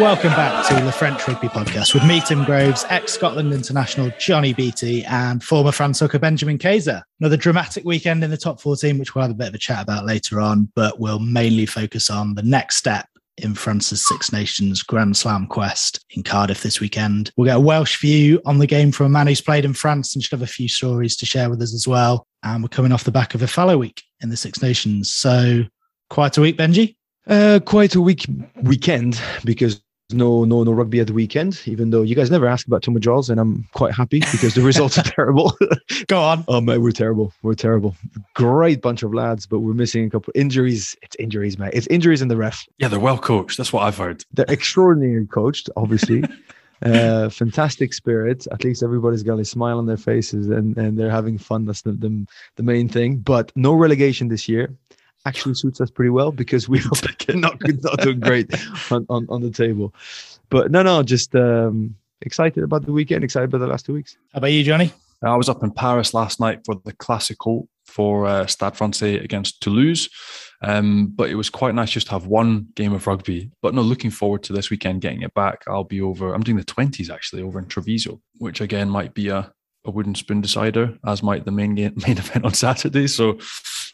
Welcome back to the French Rugby Podcast with me, Tim Groves, ex Scotland international Johnny Beattie, and former France hooker Benjamin Kayser. Another dramatic weekend in the top 14, which we'll have a bit of a chat about later on, but we'll mainly focus on the next step in France's Six Nations Grand Slam quest in Cardiff this weekend. We'll get a Welsh view on the game from a man who's played in France and should have a few stories to share with us as well. And we're coming off the back of a fellow week in the Six Nations. So, quite a week, Benji. Uh, quite a week weekend because no no no rugby at the weekend. Even though you guys never ask about Thomas draws, and I'm quite happy because the results are terrible. Go on. Oh man, we're terrible. We're terrible. Great bunch of lads, but we're missing a couple injuries. It's injuries, mate. It's injuries in the ref. Yeah, they're well coached. That's what I've heard. They're extraordinarily coached, obviously. uh, fantastic spirit. At least everybody's got a smile on their faces and, and they're having fun. That's the, the, the main thing. But no relegation this year actually suits us pretty well because we're not, not doing great on, on, on the table. But no, no, just um, excited about the weekend, excited about the last two weeks. How about you, Johnny? I was up in Paris last night for the Classico for uh, Stade Francais against Toulouse. Um, but it was quite nice just to have one game of rugby. But no, looking forward to this weekend getting it back. I'll be over, I'm doing the 20s actually over in Treviso, which again might be a, a wooden spoon decider, as might the main game, main event on Saturday. So,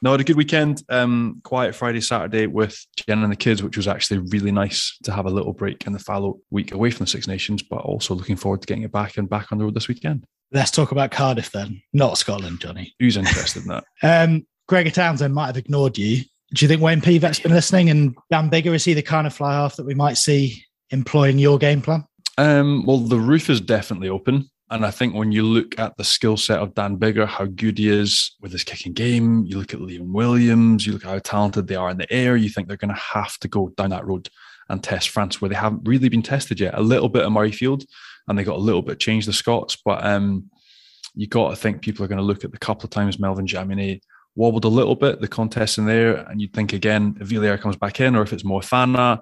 no, had a good weekend. Um, quiet Friday, Saturday with Jen and the kids, which was actually really nice to have a little break in the fallow week away from the Six Nations, but also looking forward to getting it back and back on the road this weekend. Let's talk about Cardiff then, not Scotland, Johnny. Who's interested in that? Um, Gregor Townsend might have ignored you. Do you think Wayne Pivac's been listening? And Dan Biggar, is he the kind of fly half that we might see employing your game plan? Um, well, the roof is definitely open. And I think when you look at the skill set of Dan Biggar, how good he is with his kicking game, you look at Liam Williams, you look at how talented they are in the air, you think they're going to have to go down that road and test France where they haven't really been tested yet. A little bit of Murrayfield, and they got a little bit changed the Scots, but um, you got to think people are going to look at the couple of times Melvyn Jaminet wobbled a little bit, the contest in there, and you'd think again, if Villière comes back in, or if it's Moefana,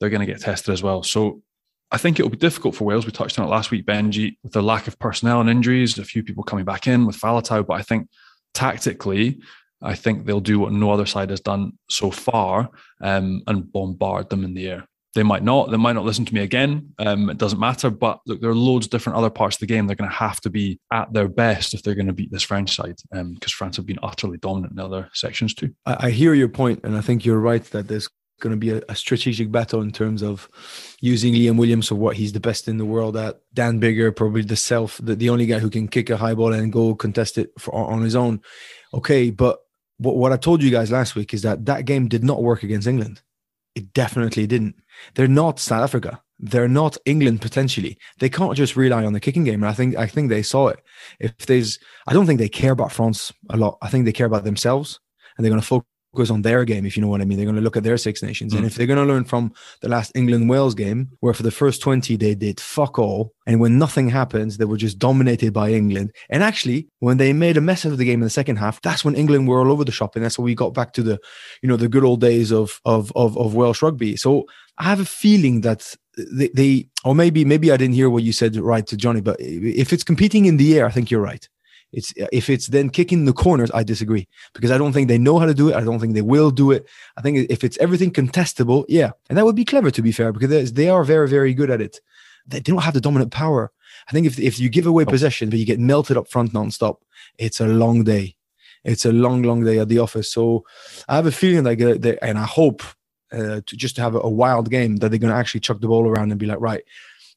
they're going to get tested as well. So I think it will be difficult for Wales. We touched on it last week, Benji, with the lack of personnel and injuries, a few people coming back in with Faletau. But I think tactically, I think they'll do what no other side has done so far um, and bombard them in the air. They might not. They might not listen to me again. Um, it doesn't matter. But look, there are loads of different other parts of the game. They're going to have to be at their best if they're going to beat this French side, because um, France have been utterly dominant in other sections too. I, I hear your point, and I think you're right that there's going to be a, a, strategic battle in terms of using Liam Williams for what he's the best in the world at. Dan Biggar, probably the self, the, the only guy who can kick a high ball and go contest it for, on his own. Okay, but what, what I told you guys last week is that that game did not work against England. It definitely didn't. They're not South Africa. They're not England potentially. They can't just rely on the kicking game. And I think I think they saw it. If there's, I don't think they care about France a lot. I think they care about themselves, and they're going to focus focus on their game, if you know what I mean. They're going to look at their Six Nations. Mm. And if they're going to learn from the last England Wales game, where for the first 20, they did fuck all. And when nothing happens, they were just dominated by England. And actually, when they made a mess of the game in the second half, that's when England were all over the shop. And that's when we got back to the, you know, the good old days of, of, of, of Welsh rugby. So I have a feeling that they, they, or maybe, maybe I didn't hear what you said right to Johnny, but if it's competing in the air, I think you're right It's if it's then kicking the corners, I disagree because I don't think they know how to do it. I don't think they will do it. I think if it's everything contestable, yeah, and that would be clever to be fair because they are very very good at it. They don't have the dominant power. I think if if you give away possession but you get melted up front nonstop, it's a long day. It's a long long day at the office. So I have a feeling like uh, they, and I hope uh, to just to have a, a wild game that they're going to actually chuck the ball around and be like, right,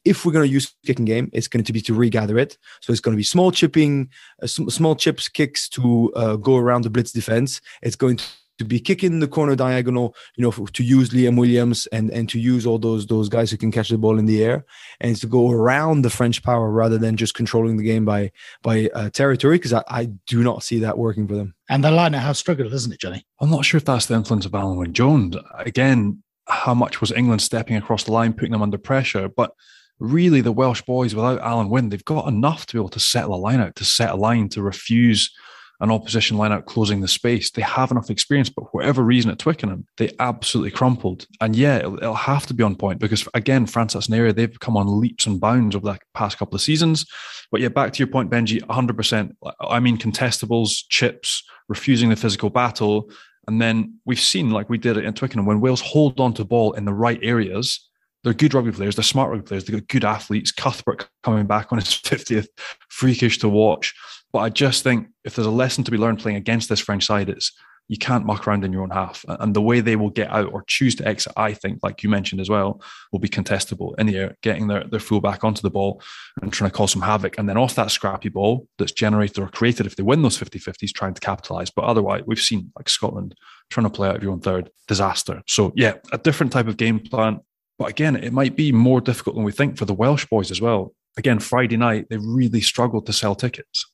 if we're going to use kicking game, it's going to be to regather it. So it's going to be small chipping, uh, small chips, kicks to uh, go around the blitz defense. It's going to, to be kicking the corner diagonal, you know, for, to use Liam Williams and and to use all those those guys who can catch the ball in the air, and it's to go around the French power rather than just controlling the game by by uh, territory. Because I, I do not see that working for them. And the line out have struggled, isn't it, Johnny? I'm not sure if that's the influence of Alun Wyn Jones. Again, how much was England stepping across the line, putting them under pressure, but really the Welsh boys without Alun Wyn, they've got enough to be able to settle a line out, to set a line, to refuse an opposition line out closing the space. They have enough experience, but for whatever reason at Twickenham, they absolutely crumpled. And yeah, it'll, it'll have to be on point because again, France that's an area they've come on leaps and bounds over the past couple of seasons. But yeah, back to your point, Benji, 100%. I mean, contestables, chips, refusing the physical battle. And then we've seen, like we did it in Twickenham, when Wales hold on to ball in the right areas, they're good rugby players. They're smart rugby players. They've got good athletes. Cuthbert coming back on his 50th, freakish to watch. But I just think if there's a lesson to be learned playing against this French side, it's you can't muck around in your own half. And the way they will get out or choose to exit, I think, like you mentioned as well, will be contestable in the air, getting their, their full back onto the ball and trying to cause some havoc. And then off that scrappy ball that's generated or created, if they win those 50 50s, trying to capitalize. But otherwise, we've seen like Scotland trying to play out of your own third, disaster. So, yeah, a different type of game plan. But again, it might be more difficult than we think for the Welsh boys as well. Again, Friday night, they really struggled to sell tickets.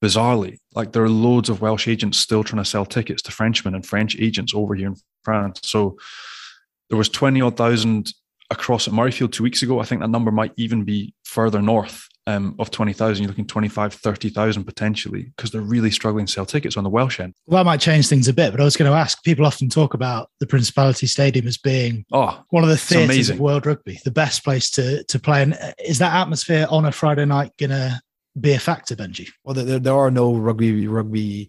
Bizarrely, like there are loads of Welsh agents still trying to sell tickets to Frenchmen and French agents over here in France. So there was 20 odd thousand across at Murrayfield two weeks ago. I think that number might even be further north um, of 20,000, you're looking 25, 30,000 potentially because they're really struggling to sell tickets on the Welsh end. Well, that might change things a bit, but I was going to ask people often talk about the Principality Stadium as being oh, one of the theatres of world rugby, the best place to, to play. And uh, is that atmosphere on a Friday night going to be a factor, Benji? Well, there, there are no rugby, rugby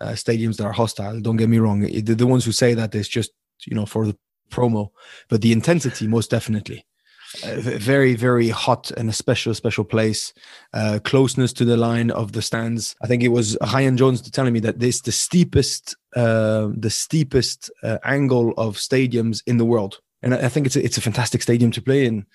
uh, stadiums that are hostile. Don't get me wrong. The, the ones who say that is just, you know, for the promo, but the intensity, most definitely very very hot and a special special place. Uh, closeness to the line of the stands. I think it was Ryan Jones telling me that this the steepest uh, the steepest uh, angle of stadiums in the world. And i think it's a, it's a fantastic stadium to play in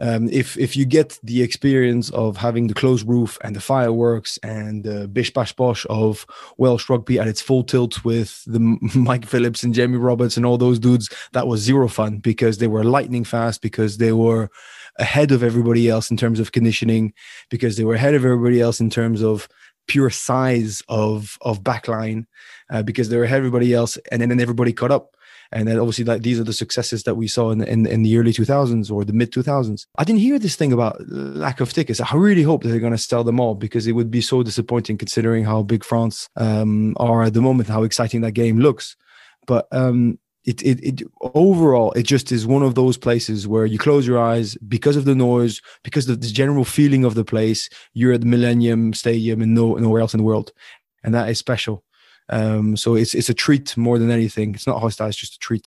um, if if you get the experience of having the closed roof and the fireworks and the bish bash bosh of Welsh rugby at its full tilt with the Mike Phillips and Jamie Roberts and all those dudes, that was zero fun because they were lightning fast because they were ahead of everybody else in terms of conditioning because they were ahead of everybody else in terms of pure size of of backline uh, because they were ahead of everybody else and then, then everybody caught up and then obviously like these are the successes that we saw in, in, in the early 2000s or the mid 2000s i didn't hear this thing about lack of tickets. I really hope that they're going to sell them all because it would be so disappointing considering how big france um, are at the moment how exciting that game looks. But um, it, it, it overall it just is one of those places where you close your eyes because of the noise because of the general feeling of the place. You're at the millennium stadium and no, nowhere else in the world. And that is special um, so it's it's a treat more than anything. It's not hostile; it's just a treat.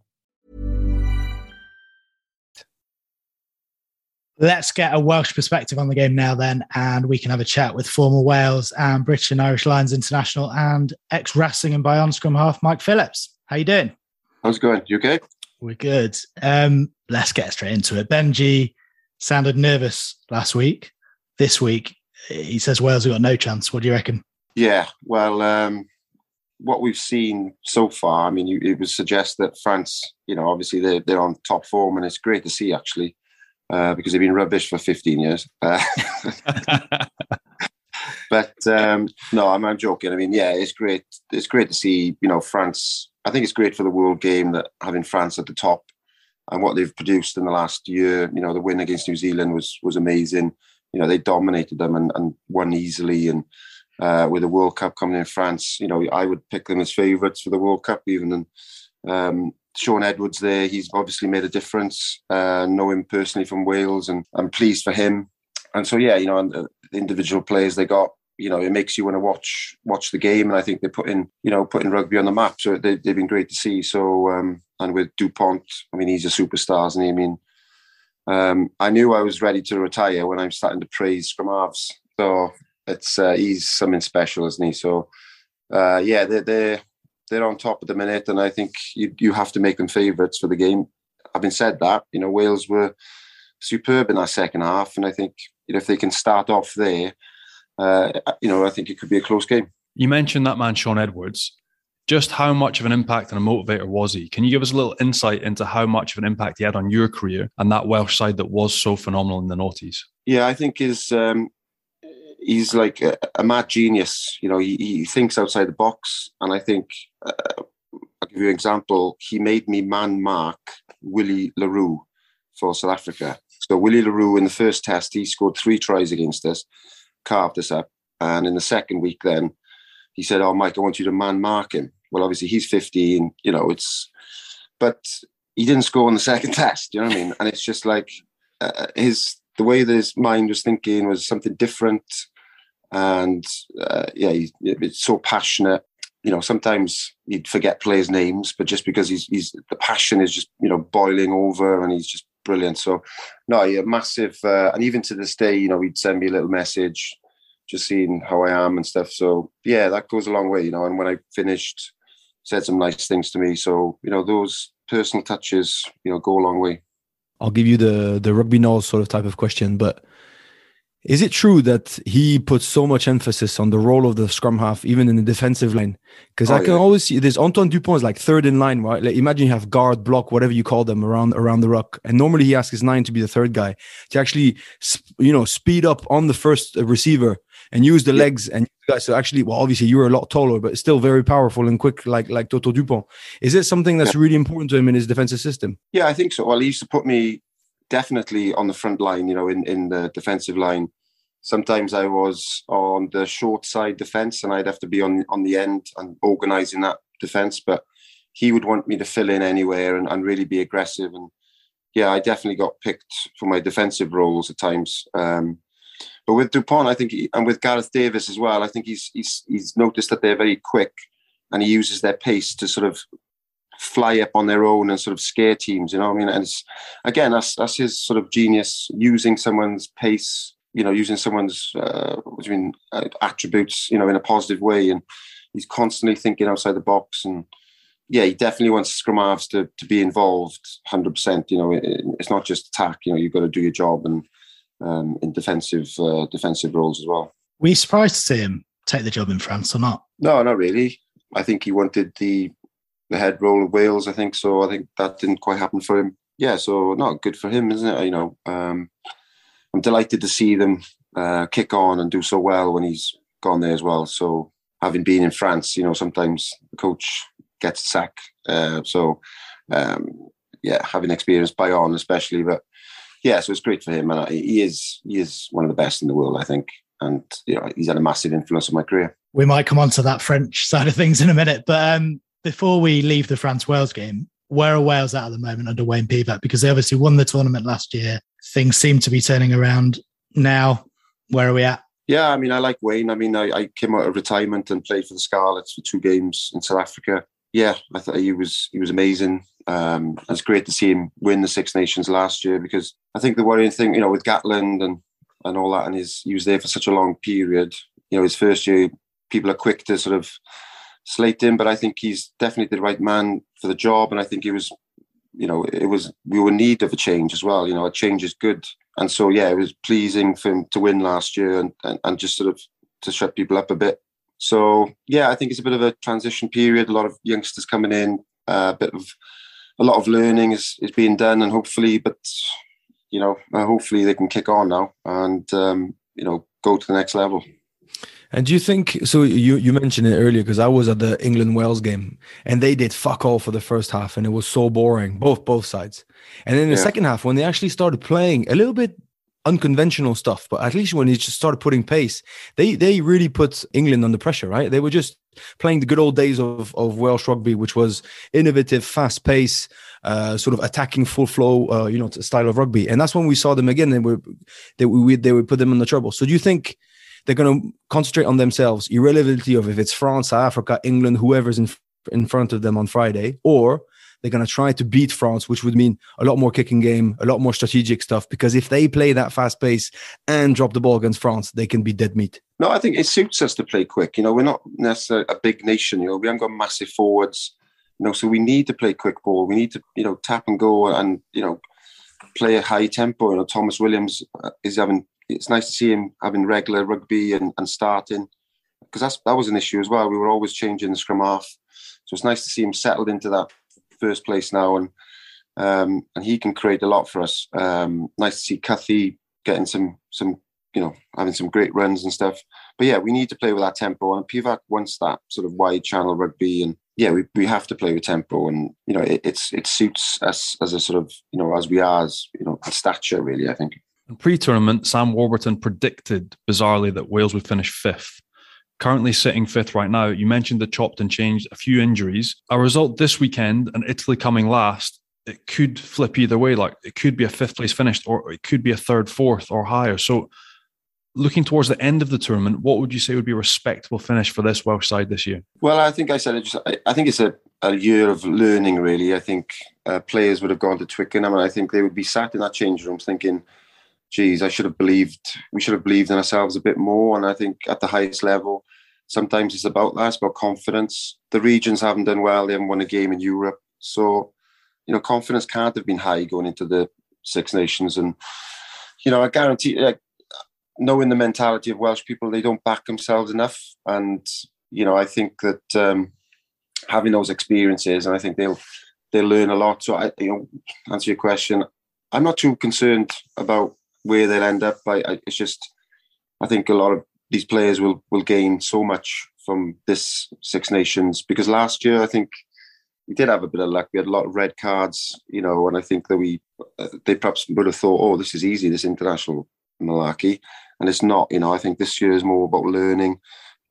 Let's get a Welsh perspective on the game now, then, and we can have a chat with former Wales and British and Irish Lions international and ex Racing and Bayonne scrum half Mike Phillips. How you doing? How's it going? You okay? We're good. Um, let's get straight into it. Benji sounded nervous last week. This week, he says Wales have got no chance. What do you reckon? Yeah, well, um, what we've seen so far, I mean, you, it would suggest that France, you know, obviously they're, they're on top form, and it's great to see actually uh, because they've been rubbish for 15 years. Uh, but um, no, I'm, I'm joking. I mean, yeah, it's great. It's great to see, you know, France. I think it's great for the world game that having France at the top and what they've produced in the last year. You know, the win against New Zealand was was amazing. You know, they dominated them and, and won easily. And uh, with the World Cup coming in France, you know, I would pick them as favourites for the World Cup even. And um, Shaun Edwards there, he's obviously made a difference. Uh, know him personally from Wales, and I'm pleased for him. And so, yeah, you know, and the individual players they got, you know, it makes you want to watch watch the game. And I think they're putting, you know, putting rugby on the map. So they, have been great to see. So, um, and with Dupont, I mean, he's a superstar, isn't he? I mean, um, I knew I was ready to retire when I'm starting to praise scrum halves. So it's uh, he's something special, isn't he? So uh, yeah, they're, they're they're on top at the minute, and I think you you have to make them favourites for the game. Having said that, you know Wales were superb in that second half, and I think you know, if they can start off there, uh, you know I think it could be a close game. You mentioned that man Shaun Edwards. Just how much of an impact and a motivator was he? Can you give us a little insight into how much of an impact he had on your career and that Welsh side that was so phenomenal in the noughties? Yeah, I think his um, he's like a, a, mad genius. You know, he, he, thinks outside the box, and I think I'll give you an example. He made me man mark Willie le Roux for South Africa. So Willie le Roux in the first test, he scored three tries against us, carved us up, and in the second week, then he said, "Oh, Mike, I want you to man mark him." Well, obviously he's 15. You know, it's but he didn't score in the second test. You know what I mean? And it's just like uh, his the way that his mind was thinking was something different and uh, yeah, he's so passionate. You know, sometimes he'd forget players' names, but just because he's, he's the passion is just you know boiling over, and he's just brilliant. So, no, yeah, massive. Uh, and even to this day, you know, he'd send me a little message, just seeing how I am and stuff. So, yeah, that goes a long way, you know. And when I finished, said some nice things to me. So, you know, those personal touches, you know, go a long way. I'll give you the the rugby knowledge sort of type of question, but is it true that he puts so much emphasis on the role of the scrum half, even in the defensive line? Because oh, I can yeah. always see this. Antoine Dupont is like third in line, right? Like imagine you have guard, block, whatever you call them around around the ruck, and normally he asks his nine to be the third guy to actually, you know, speed up on the first uh, receiver and use the yeah. legs and guys. So actually, well, obviously you're a lot taller, but still very powerful and quick, like like Toto Dupont. Is it something that's yeah. really important to him in his defensive system? Yeah, I think so. Well, he used to put me definitely on the front line, you know, in, in the defensive line. Sometimes I was on the short side defense and I'd have to be on, on the end and organizing that defense. But he would want me to fill in anywhere and, and really be aggressive. And yeah, I definitely got picked for my defensive roles at times. Um, but with Dupont, I think, he, and with Gareth Davies as well, I think he's, he's he's noticed that they're very quick, and he uses their pace to sort of fly up on their own and sort of scare teams. You know, I mean, and it's again that's that's his sort of genius using someone's pace. You know, using someone's uh, what do you mean uh, attributes. You know, in a positive way, and he's constantly thinking outside the box and yeah, he definitely wants scrum halves to to be involved, hundred percent. You know, it, it's not just attack. You know, you've got to do your job and um, in defensive uh, defensive roles as well. Were you surprised to see him take the job in France or not? No, not really. I think he wanted the the head role of Wales. I think so. I think that didn't quite happen for him. Yeah, so not good for him, isn't it? You know, um, I'm delighted to see them uh, kick on and do so well when he's gone there as well. So having been in France, you know, sometimes the coach gets a sack. Uh, so um, yeah, having experienced Bayonne especially, but yeah, so it's great for him, and he is he is one of the best in the world, I think, and you know he's had a massive influence on my career. We might come on to that French side of things in a minute, but um, before we leave the France Wales game, where are Wales at at the moment under Wayne Pivac? Because they obviously won the tournament last year. Things seem to be turning around now. Where are we at? Yeah, I mean, I like Wayne. I mean, I, I came out of retirement and played for the Scarlets for two games in South Africa. Yeah, I thought he was he was amazing. Um, it's great to see him win the Six Nations last year because I think the worrying thing, you know, with Gatland and and all that, and his he was there for such a long period. You know, his first year, people are quick to sort of slate him, but I think he's definitely the right man for the job. And I think he was, you know, it was we were in need of a change as well. You know, a change is good, and so yeah, it was pleasing for him to win last year and and, and just sort of to shut people up a bit. So yeah, I think it's a bit of a transition period. A lot of youngsters coming in, uh, a bit of a lot of learning is, is being done, and hopefully, but you know, uh, hopefully they can kick on now and um, you know go to the next level. And do you think so? You you mentioned it earlier because I was at the England Wales game and they did fuck all for the first half and it was so boring, both both sides. And then the yeah. second half, when they actually started playing a little bit unconventional stuff, but at least when he just started putting pace, they they really put England under pressure, right? They were just playing the good old days of of Welsh rugby, which was innovative, fast pace, uh, sort of attacking full flow, uh, you know, style of rugby. And that's when we saw them again. They were they we they would put them in the trouble. So do you think? They're going to concentrate on themselves, irrelevantly of if it's France, Africa, England, whoever's in in front of them on Friday, or they're going to try to beat France, which would mean a lot more kicking game, a lot more strategic stuff. Because if they play that fast pace and drop the ball against France, they can be dead meat. No, I think it suits us to play quick. You know, we're not necessarily a big nation. You know, we haven't got massive forwards. You know, so we need to play quick ball. We need to, you know, tap and go and you know play a high tempo. You know, Thomas Williams uh, is having it's nice to see him having regular rugby and, and starting because that's that was an issue as well. We were always changing the scrum half, so it's nice to see him settled into that first place now, and um, and he can create a lot for us. Um, nice to see Cuthie getting some some you know having some great runs and stuff. But yeah, we need to play with that tempo, and Pivac wants that sort of wide channel rugby, and yeah, we, we have to play with tempo, and you know it, it's it suits us as a sort of you know as we are as you know a stature really. I think. Pre-tournament, Sam Warburton predicted bizarrely that Wales would finish fifth. Currently sitting fifth right now. You mentioned the chopped and changed, a few injuries. A result this weekend and Italy coming last, it could flip either way. Like it could be a fifth place finish, or it could be a third, fourth, or higher. So, looking towards the end of the tournament, what would you say would be a respectable finish for this Welsh side this year? Well, I think I said it. Just, I think it's a, a year of learning. Really, I think uh, players would have gone to Twickenham, and I think they would be sat in that change room thinking geez, I should have believed, we should have believed in ourselves a bit more. And I think at the highest level, sometimes it's about that, it's about confidence. The regions haven't done well, they haven't won a game in Europe. So, you know, confidence can't have been high going into the Six Nations. And, you know, I guarantee, like, knowing the mentality of Welsh people, they don't back themselves enough. And, you know, I think that um, having those experiences, and I think they'll, they'll learn a lot. So, I, you know, answer your question, I'm not too concerned about where they'll end up. I, I, it's just, I think a lot of these players will will gain so much from this Six Nations because last year I think we did have a bit of luck. We had a lot of red cards, you know, and I think that we uh, they perhaps would have thought, oh, this is easy, this international malarkey, and it's not. You know, I think this year is more about learning,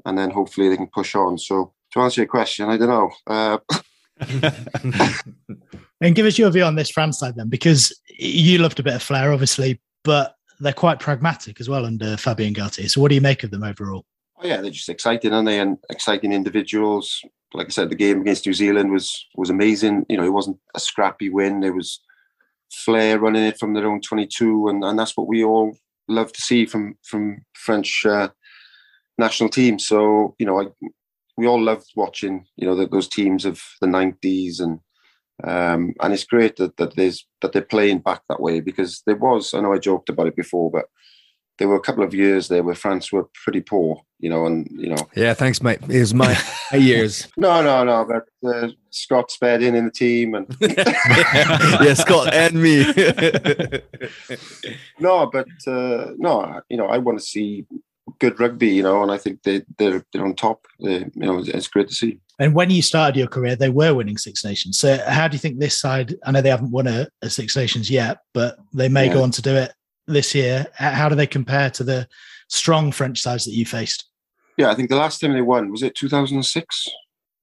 and then hopefully they can push on. So to answer your question, I don't know. Uh, and give us your view on this France side then, because you loved a bit of flair, obviously, but they're quite pragmatic as well under Fabien Galthié. So, what do you make of them overall? Oh yeah, they're just exciting, aren't they? And exciting individuals. Like I said, the game against New Zealand was was amazing. You know, it wasn't a scrappy win. There was flair running it from their own 22, and, and that's what we all love to see from from French uh, national team. So you know, I, we all loved watching, you know, the, those teams of the '90s, and um, and it's great that, that there's that they're playing back that way because there was. I know I joked about it before, but there were a couple of years there where France were pretty poor, you know, and you know. Yeah, thanks, mate. It was my years. No, no, no. But uh, Scott Spedding in the team, and yeah, Scott and me. no, but uh, no, you know, I want to see good rugby, you know, and I think they they're they're on top. They, you know, it's great to see. And when you started your career, they were winning Six Nations. So how do you think this side? I know they haven't won a, a Six Nations yet, but they may Yeah. go on to do it this year. How do they compare to the strong French sides that you faced? Yeah, I think the last time they won was it 2006.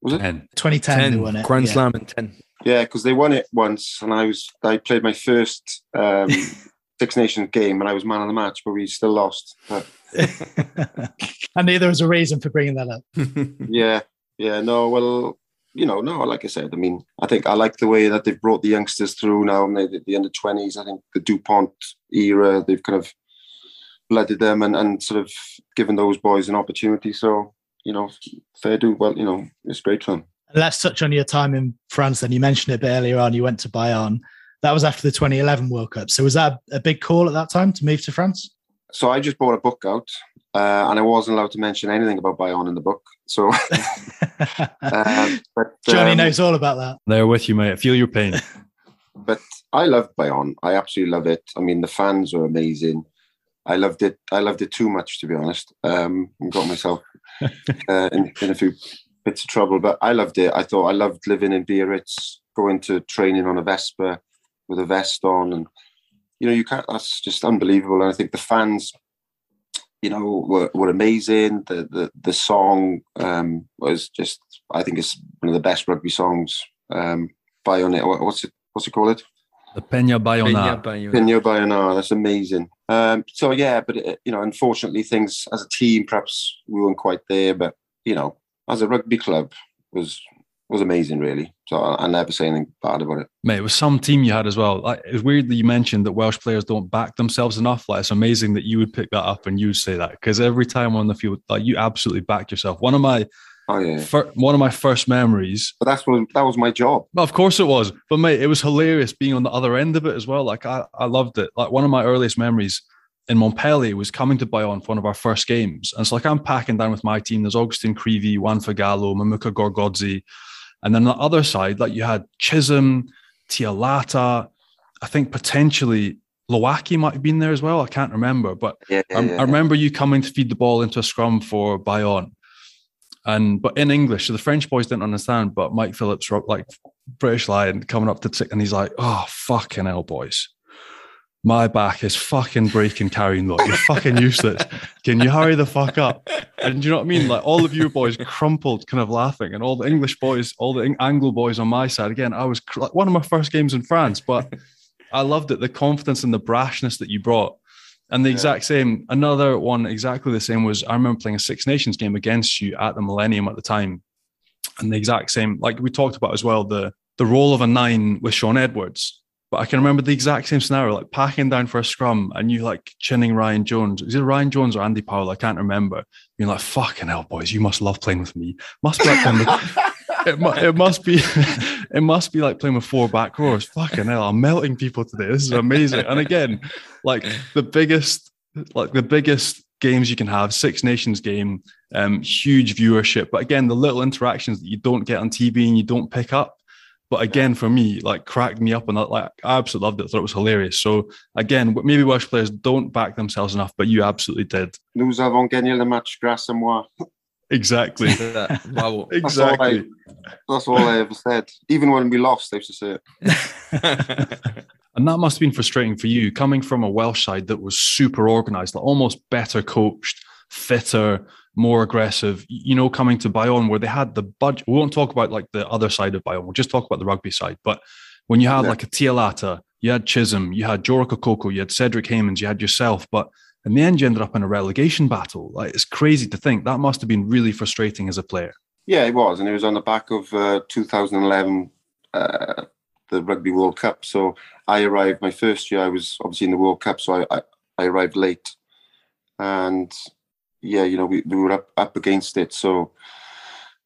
Was it? 2010 they won it. Grand yeah. Slam in 10. Yeah, because they won it once, and I was I played my first um, Six Nations game, and I was man of the match, but we still lost. But I knew there was a reason for bringing that up. yeah, yeah, no, well, you know, no, like I said, I mean, I think I like the way that they've brought the youngsters through now, and they, the, end of the under twenties. I think the Dupont era, they've kind of blooded them and, and sort of given those boys an opportunity. So, you know, fair do well, you know, it's great for them. Let's touch on your time in France. Then you mentioned it a bit earlier on. You went to Bayonne. That was after the 2011 World Cup. So was that a big call at that time to move to France? So I just bought a book out, uh, and I wasn't allowed to mention anything about Bayonne in the book. So, uh, but Johnny um, knows all about that. There with you, mate. I feel your pain. but I loved Bayonne. I absolutely love it. I mean, the fans were amazing. I loved it. I loved it too much, to be honest. Um, and got myself uh, in, in a few bits of trouble, but I loved it. I thought I loved living in Biarritz, going to training on a Vespa with a vest on, and you know, you can't. That's just unbelievable. And I think the fans, you know, were, were amazing. The the the song um, was just. I think it's one of the best rugby songs um, by on it. What's it? What's it called? The Peña Bayona. Pino Bayona, that's amazing. Um, so yeah, but it, you know, unfortunately, things as a team, perhaps we weren't quite there. But you know, as a rugby club, was was amazing, really. So I, I never say anything bad about it. Mate, it was some team you had as well. Like, it was weird that you mentioned that Welsh players don't back themselves enough. Like, it's amazing that you would pick that up and you would say that because every time on the field, like, you absolutely backed yourself. One of my, Oh yeah, fir- one of my first memories. but that's what that was my job. Of course it was, but mate, it was hilarious being on the other end of it as well. Like, I, I loved it. Like, one of my earliest memories in Montpellier was coming to Bayonne for one of our first games. And it's like I'm packing down with my team. There's Agustín Creevy, Juan Figallo, Mamuka Gorgodze. And then on the other side, like you had Chisholm, Tialata, I think potentially Lowacki might have been there as well. I can't remember. But Yeah, I, yeah, I remember you coming to feed the ball into a scrum for Bayonne. And but in English, so the French boys didn't understand. But Mike Phillips, wrote like British Lion, coming up to tick, and he's like, "Oh fucking hell, boys, my back is fucking breaking carrying load. You're fucking useless. Can you hurry the fuck up?" And do you know what I mean? Like all of you boys crumpled, kind of laughing, and all the English boys, all the Anglo boys on my side. Again, I was like one of my first games in France, but I loved it. The confidence and the brashness that you brought. And the exact same, another one exactly the same was I remember playing a Six Nations game against you at the Millennium at the time. And the exact same, like we talked about as well, the the role of a nine with Shaun Edwards. But I can remember the exact same scenario, like packing down for a scrum and you like chinning Ryan Jones. Is it Ryan Jones or Andy Powell? I can't remember. Being like, fucking hell, boys, you must love playing with me. Must be like playing with, it, mu- it must be it must be like playing with four back rows. Fucking hell, I'm melting people today. This is amazing. And again, like the biggest, like the biggest games you can have, Six Nations game, um, huge viewership. But again, the little interactions that you don't get on TV and you don't pick up. But again, for me, like cracked me up and like I absolutely loved it. Thought it was hilarious. So again, maybe Welsh players don't back themselves enough, but you absolutely did. Nous avons gagné le match grâce à moi. Exactly. wow. That's all, I, Exactly. that's all I ever said. Even when we lost, they used to say it. And that must have been frustrating for you coming from a Welsh side that was super organized, like almost better coached, fitter, more aggressive. You know, coming to Bayonne where they had the budget. We won't talk about like the other side of Bayonne. We'll just talk about the rugby side. But when you had Yeah. like a Tialata, you had Chisholm, you had Joe Rokocoko, you had Cedric Heymans, you had yourself. But in the end, you ended up in a relegation battle. Like it's crazy to think that must have been really frustrating as a player. Yeah, it was, and it was on the back of uh, 2011, uh, the Rugby World Cup. So I arrived my first year. I was obviously in the World Cup, so I I, I arrived late, and yeah, you know we, we were up up against it. So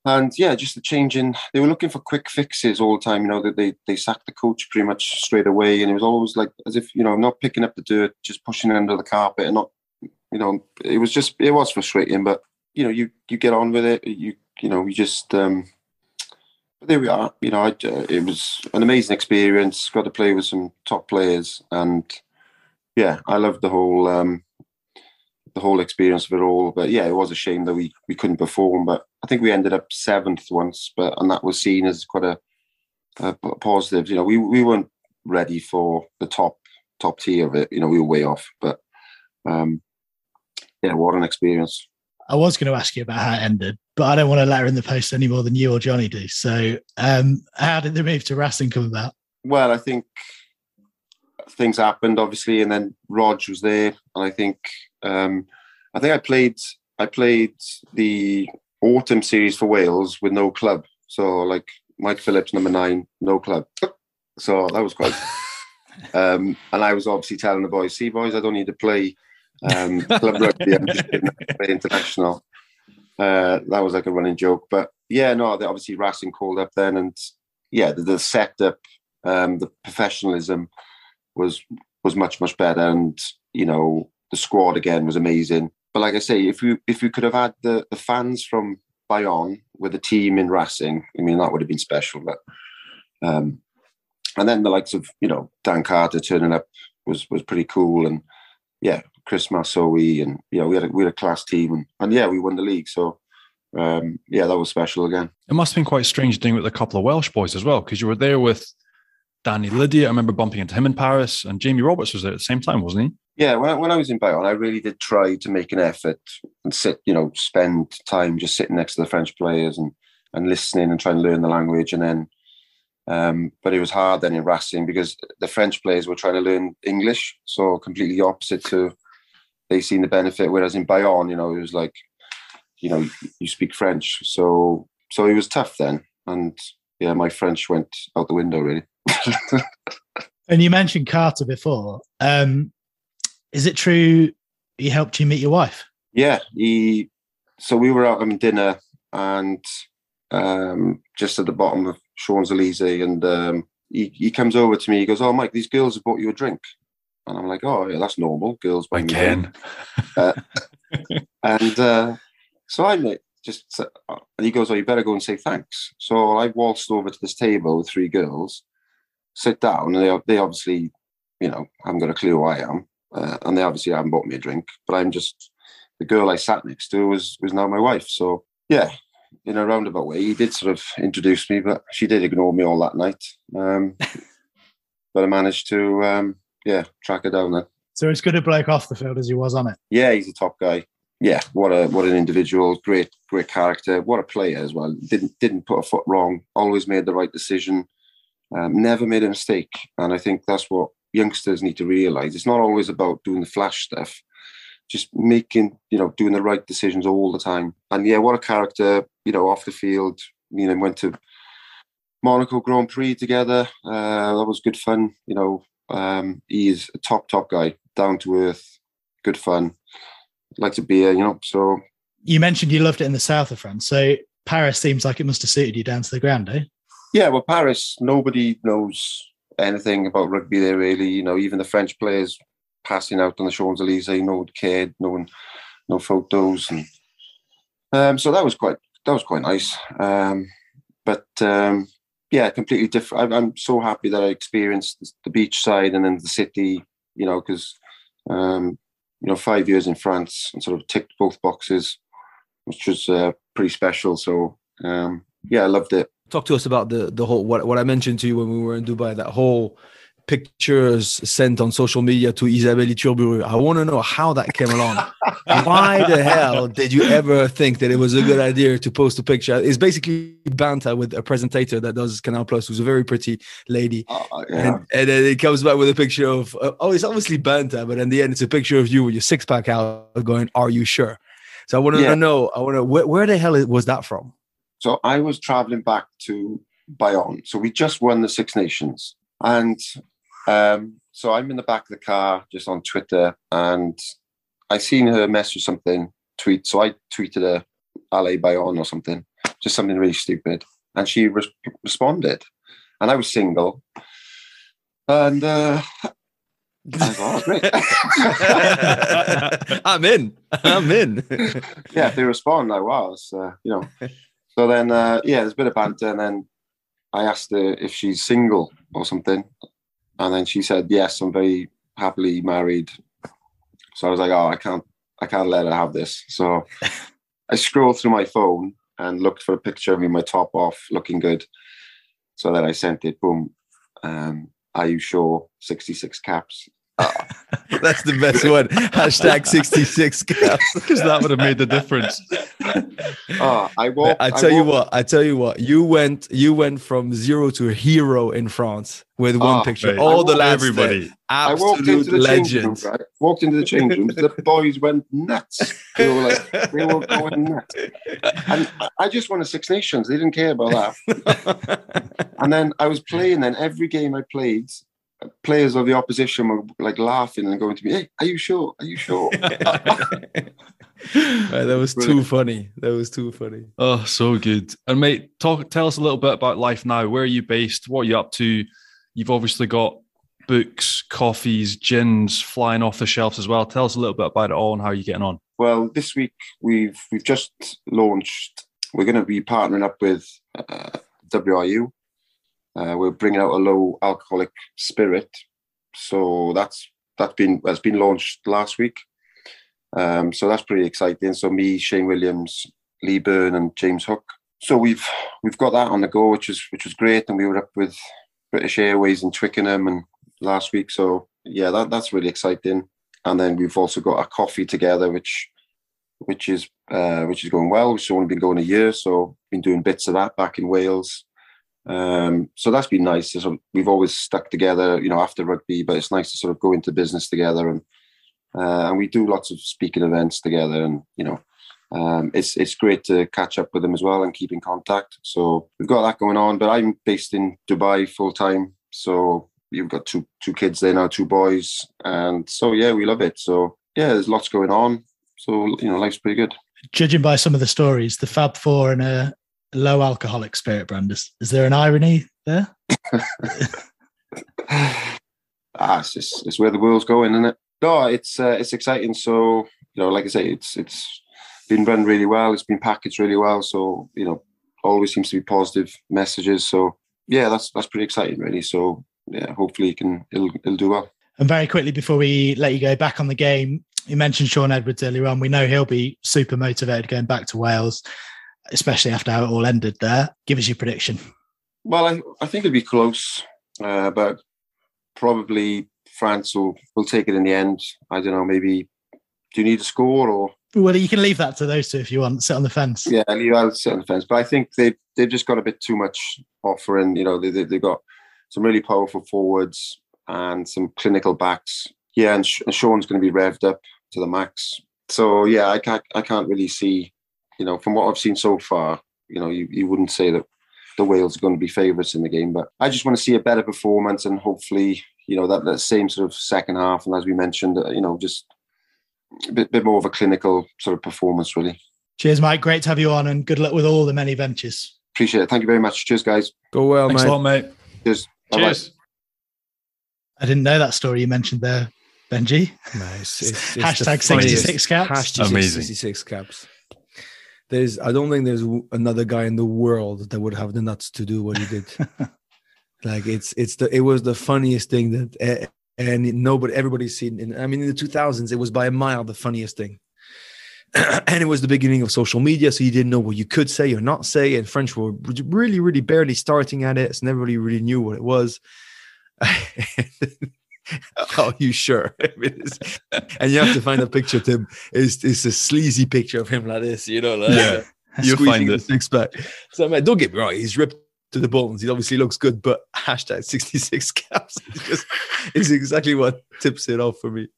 and yeah, just the changing. They were looking for quick fixes all the time. You know that they they sacked the coach pretty much straight away, and it was always like as if you know not picking up the dirt, just pushing it under the carpet, and not you know it was just it was frustrating. But you know you you get on with it. You you know you just. um but there we are. You know, I, uh, it was an amazing experience. Got to play with some top players, and yeah, I loved the whole um, the whole experience of it all. But yeah, it was a shame that we we couldn't perform. But I think we ended up seventh once, but and that was seen as quite a, a positive. You know, we we weren't ready for the top top tier of it. You know, we were way off. But um, yeah, what an experience. I was going to ask you about how it ended, but I don't want to let her in the post any more than you or Johnny do. So, um, how did the move to Racing come about? Well, I think things happened, obviously, and then Rog was there, and I think um, I think I played I played the autumn series for Wales with no club. So like Mike Phillips, number nine, no club. So that was quite. um, and I was obviously telling the boys, "See, boys, I don't need to play um, club rugby. I'm just play international." Uh, that was like a running joke, but yeah, no, obviously Racing called up then, and yeah, the, the setup, um, the professionalism was was much much better, and you know the squad again was amazing. But like I say, if you if you could have had the, the fans from Bayonne with the team in Racing, I mean that would have been special. But um, and then the likes of you know Dan Carter turning up was was pretty cool, and yeah, Chris Masoe, and know we had a, we had a class team, and, and yeah, we won the league. So um, yeah, that was special again. It must have been quite strange doing it with a couple of Welsh boys as well, because you were there with Danny Lydiate. I remember bumping into him in Paris, and Jamie Roberts was there at the same time, wasn't he? Yeah, when I, when I was in Bayonne, I really did try to make an effort and sit, you know, spend time just sitting next to the French players and and listening and trying to learn the language. And then, um, but it was hard then in Racing because the French players were trying to learn English, so completely opposite to they seen the benefit. Whereas in Bayonne, you know, it was like, you know, you speak French, so so it was tough then. And yeah, my French went out the window really. And you mentioned Carter before. Um, is it true he helped you meet your wife? Yeah, he. So we were out having dinner and um, just at the bottom of Champs Elysees, and um, he, he comes over to me. He goes, "Oh, Mike, these girls have bought you a drink," and I'm like, "Oh, yeah, that's normal. Girls buy again." Uh, and uh, so I like just, and he goes, "Oh, you better go and say thanks." So I waltzed over to this table with three girls, sit down, and they they obviously, you know, haven't got a clue who I am. Uh, and they obviously haven't bought me a drink, but I'm just the girl I sat next to was was now my wife. So yeah, in a roundabout way, he did sort of introduce me, but she did ignore me all that night. Um, but I managed to um, yeah track her down there. So it's good a bloke off the field as he was on it. Yeah, he's a top guy. Yeah, what a what an individual, great great character, what a player as well. Didn't didn't put a foot wrong. Always made the right decision. Um, never made a mistake, and I think that's what youngsters need to realize. It's not always about doing the flash stuff just making you know doing the right decisions all the time. And yeah what a character you know off the field. You know went to monaco grand prix together. Uh, that was good fun you know. Um, he's a top top guy down to earth good fun. Like to be you know so. You mentioned you loved it in the south of france so paris seems like it must have suited you down to the ground eh yeah well paris nobody knows anything about rugby there really. You know, even the French players passing out on the Champs Elysees, no one cared, no one, no photos, and um, so that was quite that was quite nice. Um, but um, yeah, completely different. I'm, so happy that I experienced the beach side and then the city. You know, because um, you know, five years in France and sort of ticked both boxes, which was uh, pretty special. So um, yeah, I loved it talk to us about the the whole what what I mentioned to you when we were in Dubai. That whole pictures sent on social media to Isabelle Ithurburu. I want to know how that came along. Why the hell did you ever think that it was a good idea to post a picture? It's basically banter with a presentator that does Canal Plus, who's a very pretty lady. Uh, yeah. and, and, then it comes back with a picture of, uh, oh, it's obviously banter, but in the end, it's a picture of you with your six pack out going, Are you sure? So I want to yeah. know, I want to, where, where the hell was that from? So I was traveling back to Bayonne. So we just won the Six Nations. And um, so I'm in the back of the car just on Twitter and I seen her message something, tweet. So I tweeted her LA Bayonne or something. just something really stupid. And she res- responded, and I was single, and uh, I'm in. I'm in. yeah, if they respond, I was, uh, you know. So then, uh, yeah, there's a bit of banter, and then I asked her if she's single or something, and then she said, "Yes, I'm very happily married." So I was like, "Oh, I can't, I can't let her have this." So I scrolled through my phone and looked for a picture of me, my top off, looking good. So then I sent it. Boom. Um, are you sure? 66 caps. That's the best one. Hashtag 66 caps. Because that would have made the difference. oh, I walked. I tell you what, I tell you what, you went you went from zero to a hero in France with one Oh, picture. mate. All the lads, everybody. there, I walked into absolute the change room, legends. right? Walked into the change room. The boys went nuts. They were like, they were going nuts. And I- I just won a Six Nations. They didn't care about that. And then I was playing. Then every game I played, players of the opposition were like laughing and going to me, "Hey, are you sure? Are you sure?" Right, that was too funny. That was too funny. Oh, so good. And mate, talk tell us a little bit about life now. Where are you based? What are you up to? You've obviously got books, coffees, gins flying off the shelves as well. Tell us a little bit about it all and how you're getting on. Well, this week we've we've just launched. We're going to be partnering up with uh, WRU. Uh, we're bringing out a low alcoholic spirit, so that's that's been that's been launched last week. Um, so that's pretty exciting. So me, Shane Williams, Lee Byrne, and James Hook. So we've we've got that on the go, which is which was great. And we were up with British Airways in Twickenham and last week. So yeah, that, that's really exciting. And then we've also got a coffee together, which which is uh, which is going well. We've only been going a year, so been doing bits of that back in Wales. Um, so that's been nice. So we've always stuck together, you know, after rugby, but it's nice to sort of go into business together and uh, and we do lots of speaking events together, and you know, um, it's it's great to catch up with them as well and keep in contact. So we've got that going on. But I'm based in Dubai full time, so you've got two two kids there now, two boys, and so yeah, we love it. So yeah, there's lots going on. So you know, life's pretty good. Judging by some of the stories, the Fab Four and a low alcoholic spirit brand, is, is there an irony there? ah, it's just it's where the world's going, isn't it? No, it's uh, it's exciting. So you know, like I say, it's it's been run really well. It's been packaged really well. So you know, always seems to be positive messages. So yeah, that's that's pretty exciting, really. So yeah, hopefully it can it'll it'll do well. And very quickly before we let you go back on the game, you mentioned Shaun Edwards earlier on. We know he'll be super motivated going back to Wales, especially after how it all ended there. Give us your prediction. Well, I, I think it'll be close, uh, but probably France will, will take it in the end. I don't know, maybe do you need a score or Well, you can leave that to those two if you want. Sit on the fence. yeah, I'll I'll sit on the fence. But I think they've they've just got a bit too much offering. You know, they, they they've got some really powerful forwards and some clinical backs. Yeah, and, Sh- and Shaun's going to be revved up to the max. So yeah, I can't I can't really see. You know, from what I've seen so far, you know, you, you wouldn't say that the Wales are going to be favourites in the game, but I just want to see a better performance and hopefully, you know, that, that same sort of second half. And as we mentioned, uh, you know, just a bit, bit more of a clinical sort of performance, really. Cheers, Mike. Great to have you on and good luck with all the many ventures. Appreciate it. Thank you very much. Cheers, guys. Go well, Thanks mate. a lot, mate. Cheers. Bye-bye. Cheers. I didn't know that story you mentioned there, Benji. Nice. It's, it's Hashtag 66 caps. Hashtag Amazing. 66 caps. There's, I don't think there's another guy in the world that would have the nuts to do what he did. like it's, it's the, it was the funniest thing that, and nobody, everybody's seen. In, I mean, in the 2000s, it was by a mile the funniest thing. and it was the beginning of social media, so you didn't know what you could say or not say. And French were really, really barely starting at it, so nobody really knew what it was. oh, you sure? I mean, it's- and you have to find a picture of him. It's, it's a sleazy picture of him like this, you know, like Yeah, uh, you'll squeezing find the it. six pack. So, man, don't get me wrong, he's ripped to the bones. He obviously looks good, but hashtag 66 caps is, just, is exactly what tips it off for me.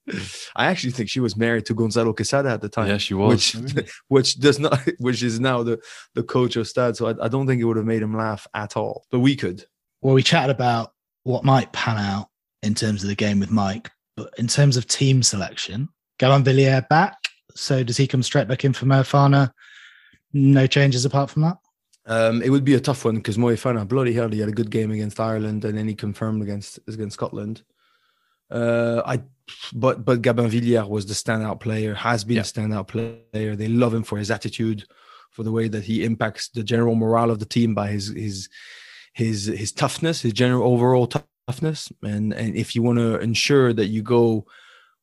I actually think she was married to Gonzalo Quesada at the time. Yeah, she was. Which, which does not, which is now the, the coach of Stade. So I, I don't think it would have made him laugh at all, but we could. Well, we chatted about what might pan out in terms of the game with Mike, but in terms of team selection, Gabin Villière back. So does he come straight back in for Moefana? No changes apart from that? Um, it would be a tough one because Moefana, bloody hell, he had a good game against Ireland and then he confirmed against against Scotland. Uh, I, but but Gabin Villière was the standout player, has been yeah. a standout player. They love him for his attitude, for the way that he impacts the general morale of the team by his his his his toughness, his general overall toughness. And and if you want to ensure that you go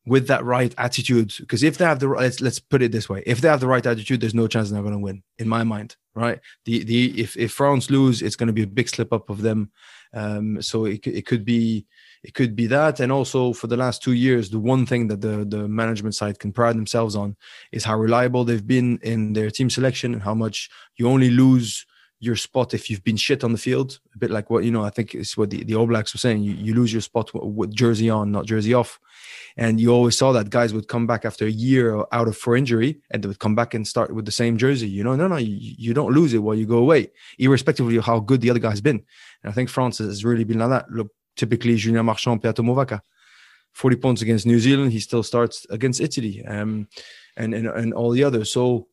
with that right attitude, because if they have the let's let's put it this way, if they have the right attitude, there's no chance they're going to win, in my mind. Right? The the if if France lose, it's going to be a big slip up of them. Um, so it it could be it could be that and also for the last two years the one thing that the the management side can pride themselves on is how reliable they've been in their team selection and how much you only lose your spot if you've been shit on the field a bit like what you know i think it's what the, the all blacks were saying you, you lose your spot with jersey on not jersey off and you always saw that guys would come back after a year out of for injury and they would come back and start with the same jersey you know no no you, you don't lose it while you go away irrespective of how good the other guy's been and i think france has really been like that look typically Julien Marchand, Peato Mauvaka. 40 points against New Zealand. He still starts against Italy um, and, and, and all the others. So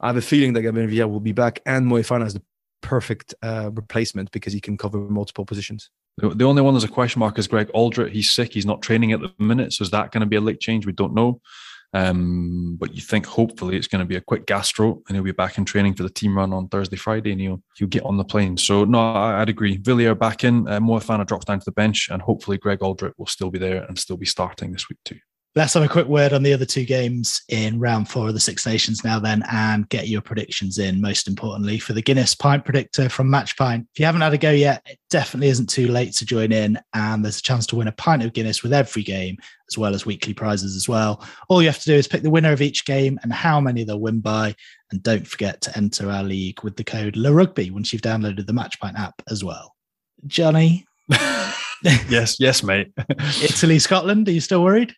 I have a feeling that Gabin Villière will be back and Moefana is the perfect uh, replacement because he can cover multiple positions. The only one there's a question mark is Greg Alldritt. He's sick. He's not training at the minute. So is that going to be a late change? We don't know. Um, but you think hopefully it's going to be a quick gastro and he'll be back in training for the team run on Thursday, Friday, and he'll, he'll get on the plane. So, no, I, would agree. Villière back in, uh, drops down to the bench, and hopefully Greg Alldritt will still be there and still be starting this week too. Let's have a quick word on the other two games in round four of the Six Nations now, then, and get your predictions in. Most importantly, for the Guinness Pint Predictor from Match Pint. If you haven't had a go yet, it definitely isn't too late to join in. And there's a chance to win a pint of Guinness with every game, as well as weekly prizes as well. All you have to do is pick the winner of each game and how many they'll win by. And don't forget to enter our league with the code LaRugby once you've downloaded the Match Pint app as well. Johnny. yes, yes, mate. Italy, Scotland. Are you still worried?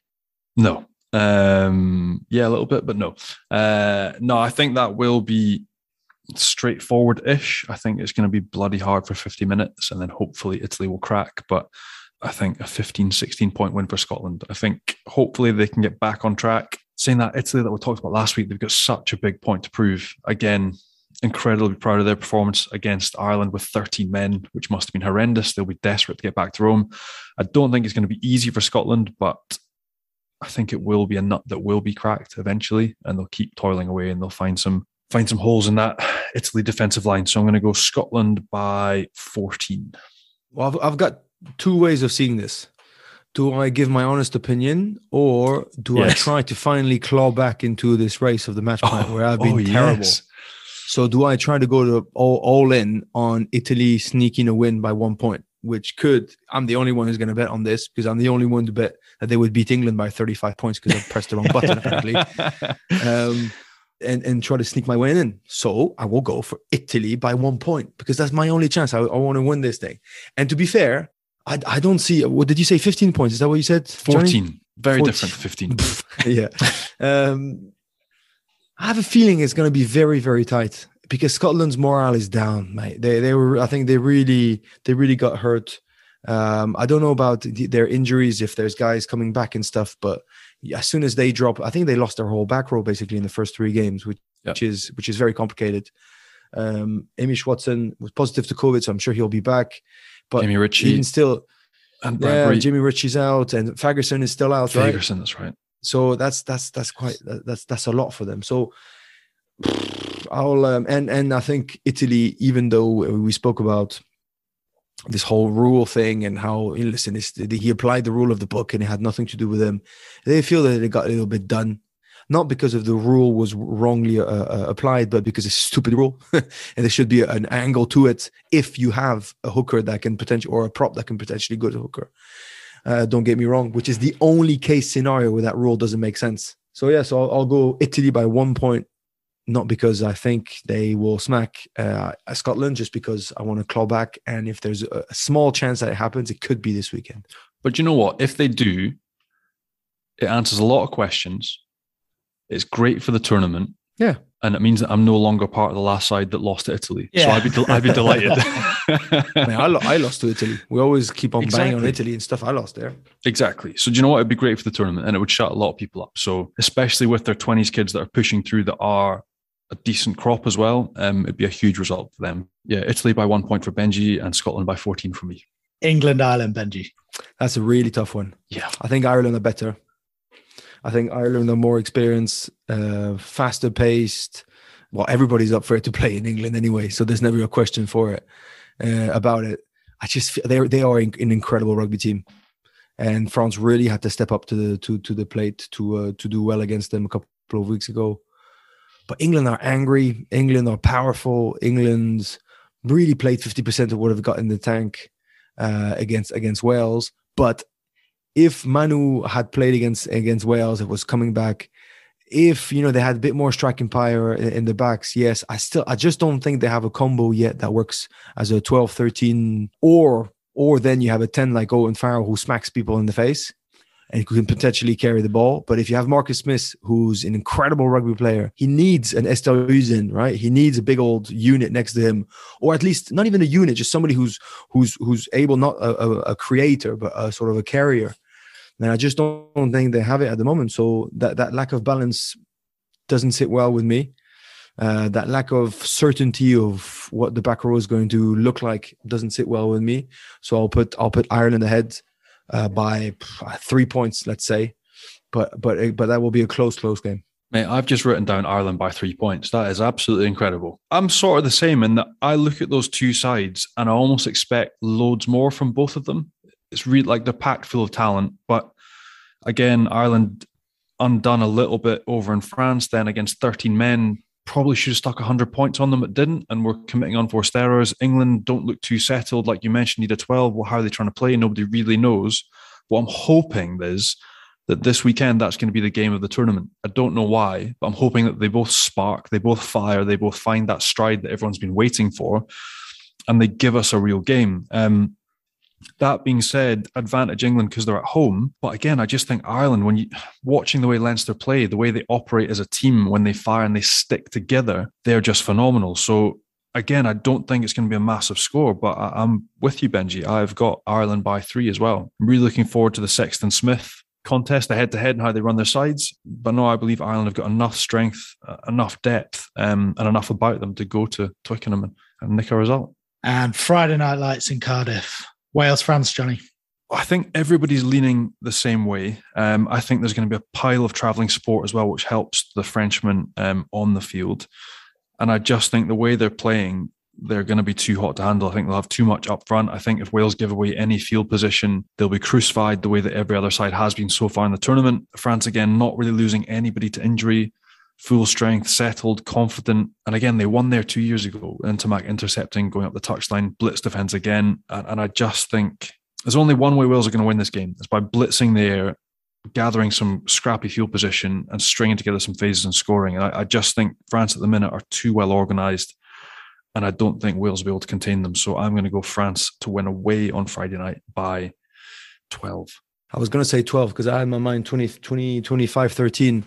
No. Um, yeah, a little bit, but no. Uh, no, I think that will be straightforward ish. I think it's going to be bloody hard for 50 minutes and then hopefully Italy will crack. But I think a 15, 16 point win for Scotland. I think hopefully they can get back on track. Saying that Italy that we talked about last week, they've got such a big point to prove. Again, incredibly proud of their performance against Ireland with 13 men, which must have been horrendous. They'll be desperate to get back to Rome. I don't think it's going to be easy for Scotland, but I think it will be a nut that will be cracked eventually, and they'll keep toiling away and they'll find some find some holes in that Italy defensive line. So I'm going to go Scotland by 14. Well, I've, I've got two ways of seeing this. Do I give my honest opinion, or do yes. I try to finally claw back into this race of the Match Pint oh, where I've been oh, terrible? Yes. So do I try to go to all, all in on Italy sneaking a win by one point? which could I'm the only one who's going to bet on this because I'm the only one to bet that they would beat England by 35 points because I pressed the wrong button apparently, um, and and try to sneak my way in. So I will go for Italy by one point because that's my only chance. I, I want to win this thing. And to be fair, I I don't see. What did you say? 15 points? Is that what you said? 14. Johnny? Very 14. different. 15. yeah. Um, I have a feeling it's going to be very very tight because Scotland's morale is down, mate. They they were I think they really they really got hurt. Um, I don't know about the, their injuries if there's guys coming back and stuff, but as soon as they drop, I think they lost their whole back row basically in the first three games, which, which is which is very complicated. Um, Hamish Watson was positive to COVID, so I'm sure he'll be back. But Jamie Ritchie, even still, and yeah, Jimmy Ritchie's out, and Fagerson is still out. Fagerson, right? that's right. So that's that's that's quite that's that's a lot for them. So I'll um, and and I think Italy, even though we spoke about this whole rule thing and how listen, he applied the rule of the book and it had nothing to do with him. They feel that it got a little bit done, not because of the rule was wrongly uh, uh, applied, but because it's a stupid rule, and there should be an angle to it if you have a hooker that can potentially or a prop that can potentially go to hooker. Uh, don't get me wrong, which is the only case scenario where that rule doesn't make sense. So yeah, so I'll, I'll go Italy by one point not because I think they will smack uh, Scotland, just because I want to claw back. And if there's a, small chance that it happens, it could be this weekend. But you know what? If they do, it answers a lot of questions. It's great for the tournament. Yeah. And it means that I'm no longer part of the last side that lost to Italy. Yeah. So I'd be, del- I'd be delighted. I, I, lo- I, lost to Italy. We always keep on exactly. banging on Italy and stuff. I lost there. Exactly. So do you know what? It'd be great for the tournament and it would shut a lot of people up. So especially with their 20s kids that are pushing through that are a decent crop as well, um, it'd be a huge result for them. Yeah, Italy by one point for Benji and Scotland by 14 for me. England, Ireland, Benji. That's a really tough one. Yeah. I think Ireland are better. I think Ireland are more experienced, uh, faster paced. Well, everybody's up for it to play in England anyway, so there's never a question for it uh, about it. I just feel they they are an incredible rugby team, and France really had to step up to the to to the plate to uh, to do well against them a couple of weeks ago. But England are angry. England are powerful. England really played fifty percent of what they've got in the tank uh, against against Wales. But if Manu had played against against Wales, it was coming back. If you know they had a bit more striking power in, in the backs, yes, I still I just don't think they have a combo yet that works as a 12, 13, or or then you have a 10 like Owen Farrell who smacks people in the face and can potentially carry the ball. But if you have Marcus Smith, who's an incredible rugby player, he needs an Esterhuizen, right? He needs a big old unit next to him, or at least not even a unit, just somebody who's who's who's able not a, a, a creator, but a sort of a carrier. And I just don't think they have it at the moment. So that that lack of balance doesn't sit well with me. Uh, that lack of certainty of what the back row is going to look like doesn't sit well with me. So I'll put I'll put Ireland ahead uh, by three points, let's say. But but but that will be a close close game. Mate, I've just written down Ireland by three points. That is absolutely incredible. I'm sort of the same in that I look at those two sides and I almost expect loads more from both of them. It's really like they're packed full of talent. But again, Ireland undone a little bit over in France, then against 13 men, probably should have stuck 100 points on them, but didn't. And we're committing unforced errors. England don't look too settled. Like you mentioned, need a 12. Well, how are they trying to play? Nobody really knows. What I'm hoping is that this weekend that's going to be the game of the tournament. I don't know why, but I'm hoping that they both spark, they both fire, they both find that stride that everyone's been waiting for, and they give us a real game. Um, that being said, advantage England because they're at home. But again, I just think Ireland, when you watching the way Leinster play, the way they operate as a team, when they fire and they stick together, they're just phenomenal. So again, I don't think it's going to be a massive score, but I, am with you, Benji. I've got Ireland by three as well. I'm really looking forward to the Sexton Smith contest, the head to head, and how they run their sides. But no, I believe Ireland have got enough strength, uh, enough depth, um, and enough about them to go to Twickenham and, and nick a result. And Friday night lights in Cardiff. Wales, France, Johnny. I think everybody's leaning the same way. Um, I think there's going to be a pile of travelling support as well, which helps the Frenchmen um, on the field. And I just think the way they're playing, they're going to be too hot to handle. I think they'll have too much up front. I think if Wales give away any field position, they'll be crucified the way that every other side has been so far in the tournament. France, again, not really losing anybody to injury full strength, settled, confident. And again, they won there two years ago. Ntamack intercepting, going up the touchline, blitz defense again. And, and I just think there's only one way Wales are going to win this game. It's by blitzing the air, gathering some scrappy field position, and stringing together some phases and scoring. And I, I just think France at the minute are too well organised. And I don't think Wales will be able to contain them. So I'm going to go France to win away on Friday night by 12. I was going to say 12 because I had my mind 20, 20, 25, 13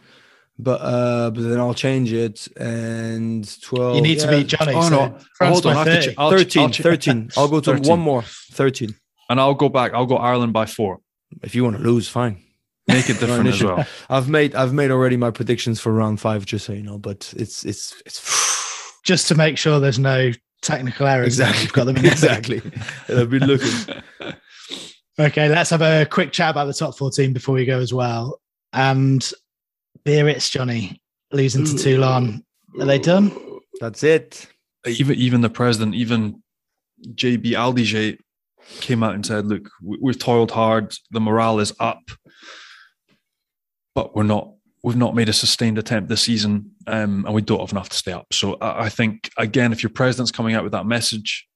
but uh, but then I'll change it and 12. You need yeah. to be Johnny. Oh, so no. Hold on. 30. I'll, 13, I'll, 13. I'll go to 13. one more. 13. And I'll go back. I'll go Ireland by four. If you want to lose, fine. Make it different as well. I've made I've made already my predictions for round five, just so you know. But it's it's it's just to make sure there's no technical errors. Exactly. You've got them exactly. I've been looking. okay, let's have a quick chat about the top 14 before we go as well. And Biarritz, Johnny, losing to Toulon. Are they done? That's it. Even even the president, even JB Aldigé came out and said, "Look, we've toiled hard. The morale is up, but we're not. We've not made a sustained attempt this season, um, and we don't have enough to stay up." So I, I think again, if your president's coming out with that message,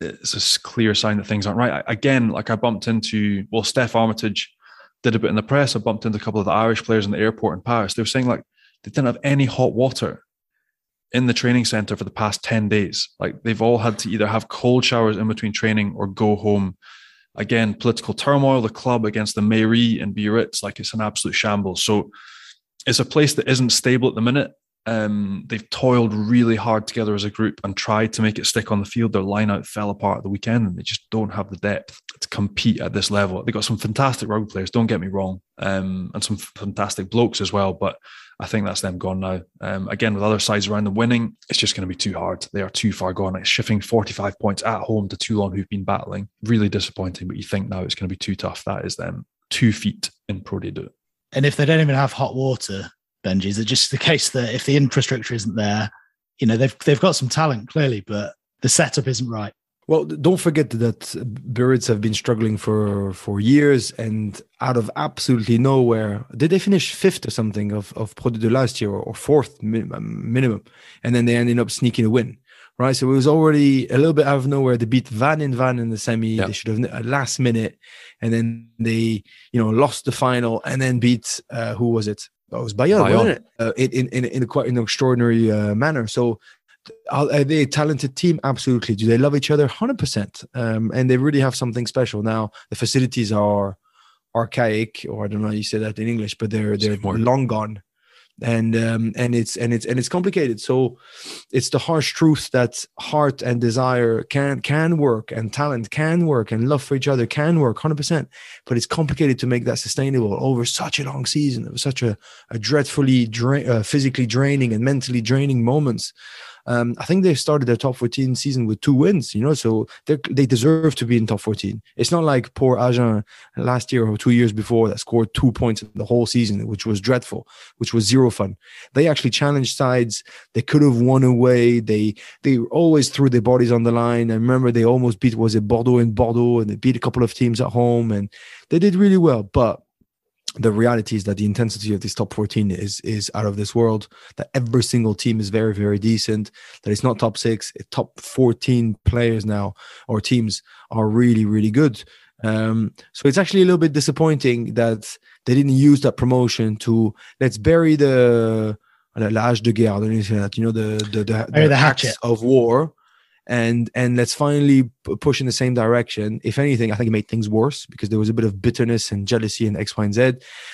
it's a clear sign that things aren't right. I, again, like I bumped into well, Steph Armitage did a bit in the press. I bumped into a couple of the Irish players in the airport in Paris. They were saying like they didn't have any hot water in the training center for the past 10 days. Like they've all had to either have cold showers in between training or go home. Again, political turmoil, the club against the Mairie and Biarritz, like it's an absolute shambles. So it's a place that isn't stable at the minute. Um, they've toiled really hard together as a group and tried to make it stick on the field. Their lineout fell apart at the weekend, and they just don't have the depth to compete at this level. They've got some fantastic rugby players, don't get me wrong, um, and some fantastic blokes as well. But I think that's them gone now. Um, again, with other sides around them winning, it's just going to be too hard. They are too far gone. It's shifting 45 points at home to Toulon, who've been battling. Really disappointing, but you think now it's going to be too tough. That is them two feet in Pro D2. And if they don't even have hot water, Benji, is it just the case that if the infrastructure isn't there, you know, they've they've got some talent clearly, but the setup isn't right. Well, don't forget that Biarritz have been struggling for for years, and out of absolutely nowhere, did they finish fifth or something of of Pro D2 last year, or fourth minimum, and then they ended up sneaking a win, right? So it was already a little bit out of nowhere. They beat Vannes in Vannes in the semi. Yep. They should have at last minute, and then they you know lost the final, and then beat uh, who was it? Oh, it was Bayonne, Bayonne. wasn't it? Uh, in, in, in a quite an extraordinary uh, manner. So are they a talented team? Absolutely. Do they love each other? 100%. Um, and they really have something special. Now, the facilities are archaic, or I don't know how you say that in English, but they're they're long gone and um, and it's and it's and it's complicated. So it's the harsh truth that heart and desire can can work, and talent can work, and love for each other can work, hundred percent. But it's complicated to make that sustainable over such a long season, over such a, a dreadfully dra- uh, physically draining and mentally draining moments. Um, I think they started their top 14 season with two wins, you know, so they deserve to be in top 14. It's not like poor Agen last year or two years before that scored two points in the whole season, which was dreadful, which was zero fun. They actually challenged sides. They could have won away. They they always threw their bodies on the line. I remember they almost beat was it Bordeaux in Bordeaux, and they beat a couple of teams at home, and they did really well. But the reality is that the intensity of this top 14 is is out of this world that every single team is very very decent that it's not top six top 14 players now or teams are really really good. Um, so it's actually a little bit disappointing that they didn't use that promotion to let's bury the l'âge de guerre you know the the the, the, the hatchet. of war and and let's finally push in the same direction. If anything, I think it made things worse because there was a bit of bitterness and jealousy in X, Y, and Z.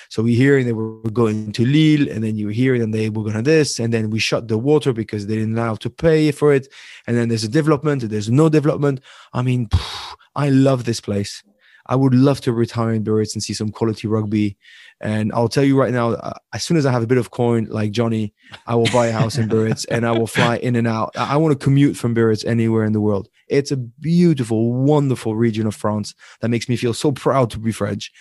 So we hearing they were going to Lille, and then you hear and they were going to this, and then we shut the water because they didn't allow to pay for it. And then there's a development, there's no development. I mean, I love this place. I would love to retire in Biarritz and see some quality rugby. And I'll tell you right now, uh, as soon as I have a bit of coin like Johnny, I will buy a house in Biarritz and I will fly in and out. I want to commute from Biarritz anywhere in the world. It's a beautiful, wonderful region of France that makes me feel so proud to be French.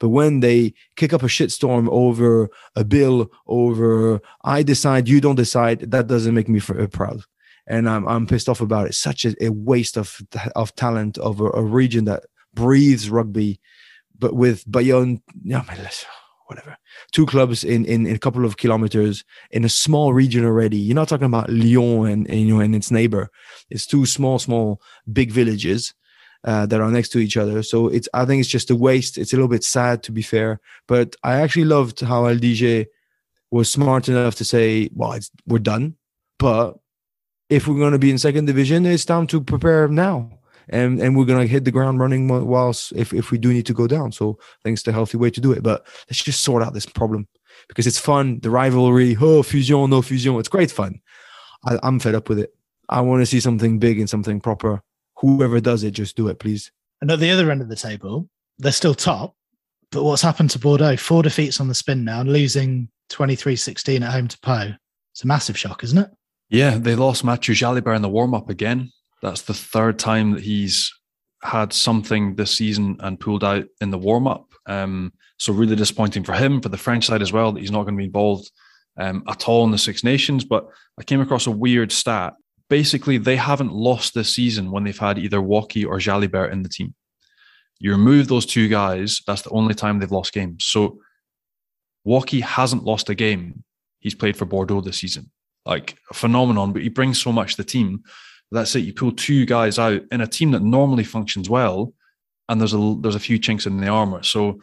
But when they kick up a shitstorm over a bill, over I decide, you don't decide, that doesn't make me uh, proud and I'm, I'm pissed off about it. Such a, a waste of of talent of a, a, region that breathes rugby, but with Bayonne, yeah, whatever, two clubs in, in, in a couple of kilometers in a small region already. You're not talking about Lyon and, and you know and its neighbor. It's two small, small, big villages. Uh, that are next to each other. So it's I think it's just a waste. It's a little bit sad to be fair, but I actually loved how LDG was smart enough to say, "Well, we're done, but if we're going to be in second division, it's time to prepare now." And and we're gonna hit the ground running whilst if if we do need to go down. So I think it's the healthy way to do it. But let's just sort out this problem because it's fun. The rivalry, oh fusion, no fusion, it's great fun. I, I'm fed up with it. I want to see something big and something proper. Whoever does it, just do it, please. And at the other end of the table, they're still top. But what's happened to Bordeaux? Four defeats on the spin now, losing 23 16 at home to Pau. It's a massive shock, isn't it? Yeah, they lost Mathieu Jalibert in the warm up again. That's the third time that he's had something this season and pulled out in the warm up. Um, so really disappointing for him, for the French side as well, that he's not going to be involved um, at all in the Six Nations. But I came across a weird stat. Basically, they haven't lost this season when they've had either Woki or Jalibert in the team. You remove those two guys, that's the only time they've lost games. So Woki hasn't lost a game. He's played for Bordeaux this season. Like a phenomenon, but he brings so much to the team that's it. You pull two guys out in a team that normally functions well, and there's a there's a few chinks in the armor. So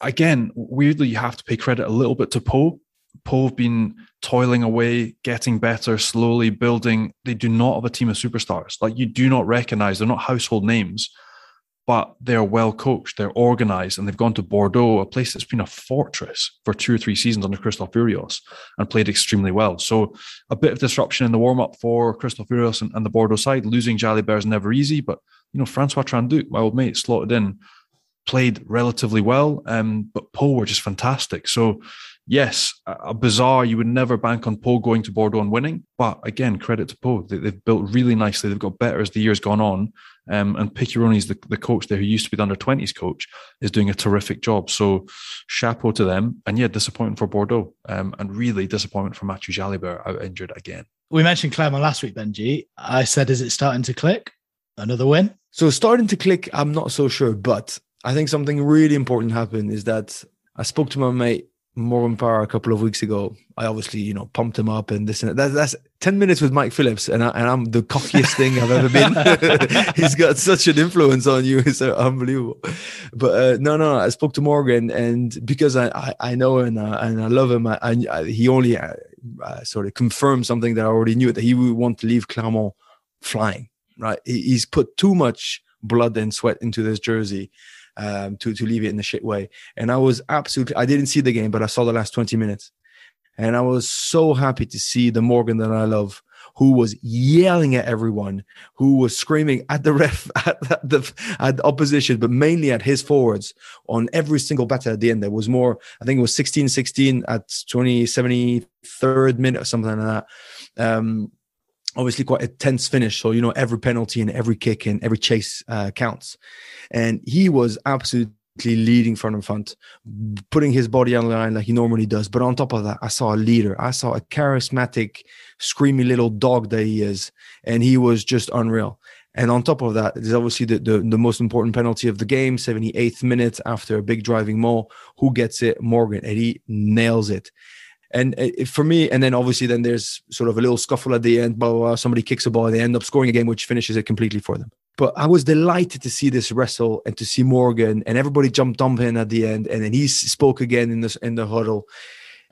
again, weirdly, you have to pay credit a little bit to Pau. Pau have been toiling away, getting better, slowly building. They do not have a team of superstars. Like you do not recognize, they're not household names, but they're well coached, they're organized, and they've gone to Bordeaux, a place that's been a fortress for two or three seasons under Christophe Urios and played extremely well. So a bit of disruption in the warm up for Christophe Urios and, and, the Bordeaux side. Losing Jalibert is never easy, but you know Francois Trinh-Duc, my old mate, slotted in, played relatively well, um, but Pau were just fantastic. So yes, a bizarre. You would never bank on Pau going to Bordeaux and winning, but again, credit to Pau. They, have built really nicely. They've got better as the years gone on, um, and Piqueronies's the, the coach there, who used to be the under 20s coach, is doing a terrific job. So, chapeau to them. And yeah, disappointment for Bordeaux um, and really disappointment for Mathieu Jalibert out injured again. We mentioned Clermont last week, Benji. I said, is it starting to click? Another win? So, starting to click, I'm not so sure. But I think something really important happened is that I spoke to my mate Morgan Parra a couple of weeks ago. I obviously, you know, pumped him up and this and that. That's, that's 10 minutes with Mike Phillips, and, I, and I'm the cockiest thing I've ever been. He's got such an influence on you. It's unbelievable. But uh, no, no, I spoke to Morgan, and because I, I, I know and, uh, and I love him, I, I he only uh, uh, sort of confirmed something that I already knew that he would want to leave Clermont flying, right? He, he's put too much blood and sweat into this jersey um, to to leave it in the shit way. And I was absolutely I didn't see the game, but I saw the last 20 minutes. And I was so happy to see the Morgan that I love, who was yelling at everyone, who was screaming at the ref, at the, at the opposition, but mainly at his forwards on every single batter at the end. There was more, I think it was 16 16 at 20, 73rd minute or something like that. Um, obviously quite a tense finish. So, you know, every penalty and every kick and every chase uh, counts. And he was absolutely leading front and front, putting his body on the line like he normally does. But on top of that, I saw a leader. I saw a charismatic, screamy little dog that he is. And he was just unreal. And on top of that, there's obviously the, the, the, most important penalty of the game, 78th minute after a big driving maul. Who gets it? Morgan. And he nails it. And eh, eh, for me, and then obviously, then there's sort of a little scuffle at the end. Blah, blah, blah. Somebody kicks a ball, they end up scoring a game, which finishes it completely for them. But I was delighted to see this wrestle and to see Morgan, and everybody jumped on him at the end, and then he spoke again in the in the huddle.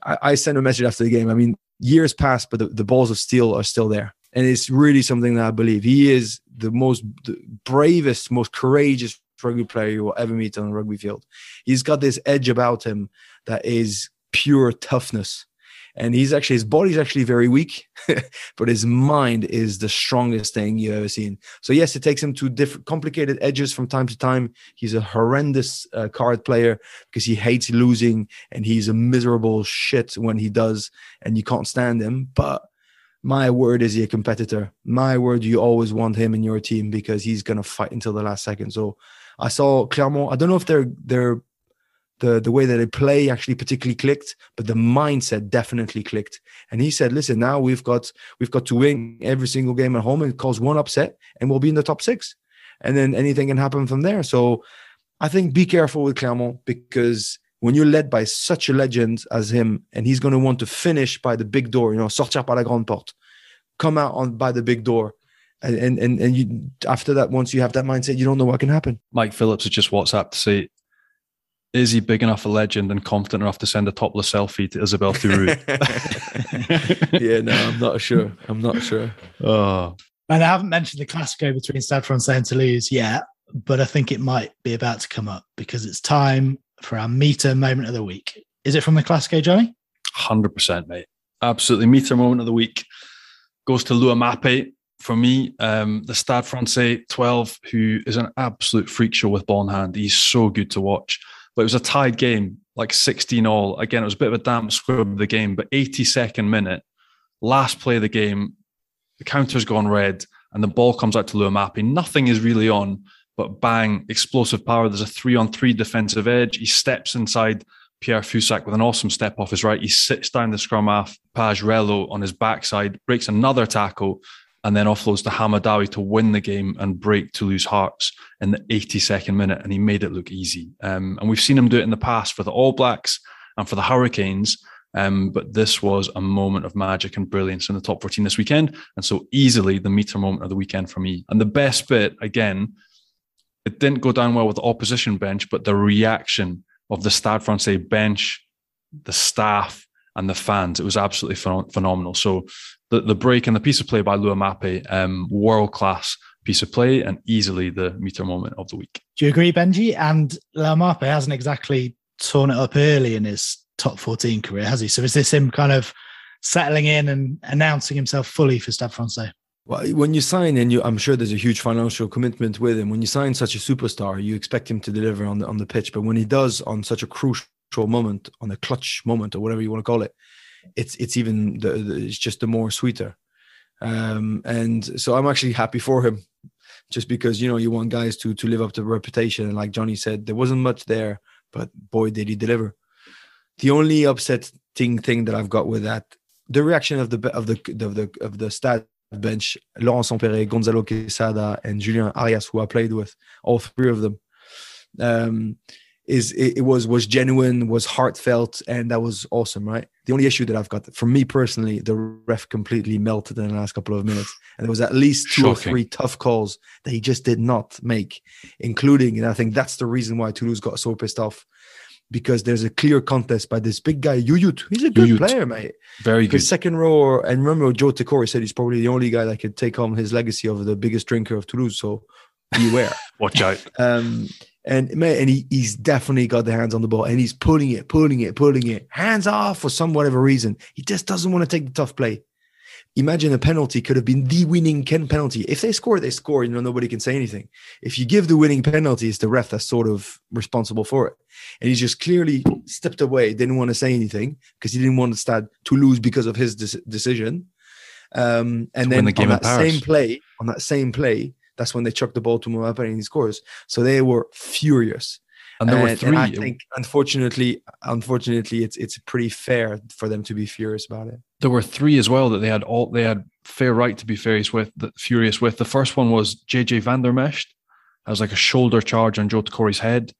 I, I sent a message after the game. I mean, years passed, but the, the balls of steel are still there, and it's really something that I believe he is the most the bravest, most courageous rugby player you will ever meet on a rugby field. He's got this edge about him that is pure toughness. And he's actually his body's actually very weak but his mind is the strongest thing you've ever seen. So yes it takes him to different complicated edges from time to time. He's a horrendous uh, card player because he hates losing and he's a miserable shit when he does and you can't stand him. But my word is he a competitor. My word you always want him in your team because he's going to fight until the last second. So i saw clermont i don't know if they're they're the the way that they play actually particularly clicked, but the mindset definitely clicked. And he said, "Listen, now we've got we've got to win every single game at home and cause one upset, and we'll be in the top six, and then anything can happen from there." So, I think be careful with Clermont because when you're led by such a legend as him, and he's going to want to finish by the big door, you know, sortir par la grande porte, come out on by the big door. And and and you after that, once you have that mindset, you don't know what can happen. Mike Phillips has just WhatsApp to say is he big enough a legend and confident enough to send a topless selfie to Isabelle Ithurburu? yeah, no, I'm not sure. I'm not sure. Oh. And I haven't mentioned the Classico between Stade Francais and Toulouse yet, but I think it might be about to come up because it's time for our Meater moment of the week. Is it from the Classico, Johnny? 100%, mate. Absolutely. Meater moment of the week goes to Laumape. For me, um, the Stade Francais 12, who is an absolute freak show with ball in hand. He's so good to watch. But it was a tied game, like 16 all. Again, it was a bit of a damp squib of the game, but 82nd minute, last play of the game, the counter's gone red, and the ball comes out to Laumape. Nothing is really on, but bang, explosive power. There's a three on three defensive edge. He steps inside Pierre Fouyssac with an awesome step off his right. He sits down the scrum half, Page Rello on his backside, breaks another tackle, and then offloads to Hamadawi to win the game and break Toulouse hearts in the 82nd minute. And he made it look easy. Um, and we've seen him do it in the past for the All Blacks and for the Hurricanes. Um, but this was a moment of magic and brilliance in the top 14 this weekend. And so easily the Meater moment of the weekend for me. And the best bit, again, it didn't go down well with the opposition bench, but the reaction of the Stade Francais bench, the staff, and the fans, it was absolutely phenomenal. So the, the break and the piece of play by Laumape, um, world class piece of play and easily the Meater moment of the week. Do you agree, Benji? And Laumape hasn't exactly torn it up early in his top 14 career, has he? So is this him kind of settling in and announcing himself fully for Stade Francais? Well, when you sign, and you, I'm sure there's a huge financial commitment with him. When you sign such a superstar, you expect him to deliver on the on the pitch. But when he does on such a crucial moment, on a clutch moment, or whatever you want to call it, it's it's even the, the it's just the more sweeter. Um, and so I'm actually happy for him, just because you know you want guys to to live up to reputation. And like Johnny said, there wasn't much there, but boy did he deliver. The only upsetting thing that I've got with that, the reaction of the of the of the of the stat bench, Laurent Sempéré, Gonzalo Quesada, and Julien Arias, who I played with, all three of them. Um, is it, it, was was genuine, was heartfelt, and that was awesome, right? The only issue that I've got for me personally, the ref completely melted in the last couple of minutes, and there was at least two Shocking. or three tough calls that he just did not make, including, and I think that's the reason why Toulouse got so pissed off because there's a clear contest by this big guy Yuyut. He's a good Yuyut. player, mate. Very good. Second row, and remember Joe Tekori said he's probably the only guy that could take on his legacy of the biggest drinker of Toulouse. So beware. Watch out. Um, and man, and he, he's definitely got the hands on the ball and he's pulling it, pulling it, pulling it, hands off for some whatever reason. He just doesn't want to take the tough play. Imagine a penalty could have been the winning Ken penalty. If they score, they score. You know, nobody can say anything. If you give the winning penalty, it's the ref that's sort of responsible for it. And he just clearly stepped away, didn't want to say anything because he didn't want to start to lose because of his de- decision. Um, and then the on that same play, on that same play, that's when they chucked the ball to Laumape and he scores. So they were furious. And there and, were three. I think, unfortunately, unfortunately, it's it's pretty fair for them to be furious about it. There were three as well that they had all they had fair right to be furious with. Furious with the first one was JJ Van der Mescht. That was like a shoulder charge on Joe Tekori's head.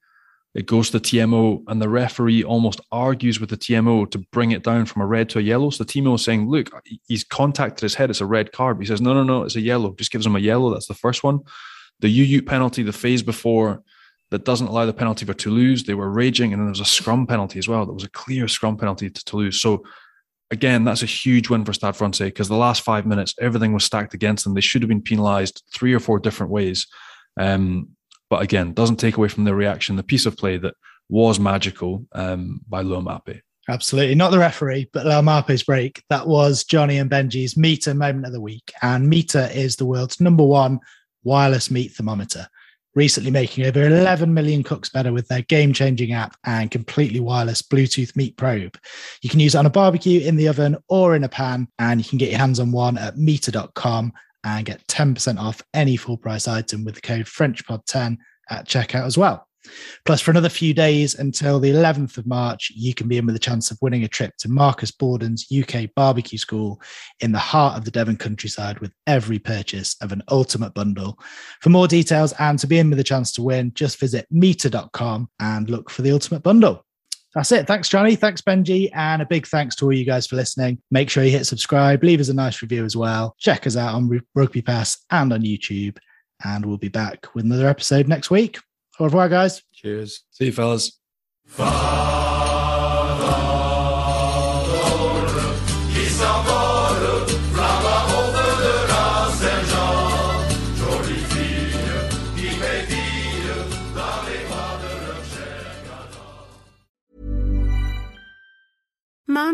It goes to the TMO, and the referee almost argues with the TMO to bring it down from a red to a yellow. So the TMO is saying, Look, he's contacted his head. It's a red card. But he says, No, no, no, it's a yellow. Just gives him a yellow. That's the first one. The UU penalty, the phase before that doesn't allow the penalty for Toulouse. They were raging, and then there was a scrum penalty as well. There was a clear scrum penalty to Toulouse. So again, that's a huge win for Stade Francais because the last five minutes, everything was stacked against them. They should have been penalised three or four different ways. Um, but again, doesn't take away from the reaction, the piece of play that was magical um, by Laumape. Absolutely. Not the referee, but Laumape's break. That was Johnny and Benji's Meater moment of the week. And Meater is the world's number one wireless meat thermometer, recently making over 11 million cooks better with their game changing app and completely wireless Bluetooth meat probe. You can use it on a barbecue, in the oven, or in a pan. And you can get your hands on one at meater.com and get 10% off any full price item with the code FrenchPod10 at checkout as well. Plus, for another few days until the 11th of March, you can be in with a chance of winning a trip to Marcus Bawdon's UK barbecue school in the heart of the Devon countryside with every purchase of an ultimate bundle. For more details and to be in with a chance to win, just visit meater.com and look for the ultimate bundle. That's it. Thanks, Johnny. Thanks, Benji. And a big thanks to all you guys for listening. Make sure you hit subscribe, leave us a nice review as well. Check us out on Rugby Pass and on YouTube. And we'll be back with another episode next week. Au revoir, guys. Cheers. See you, fellas.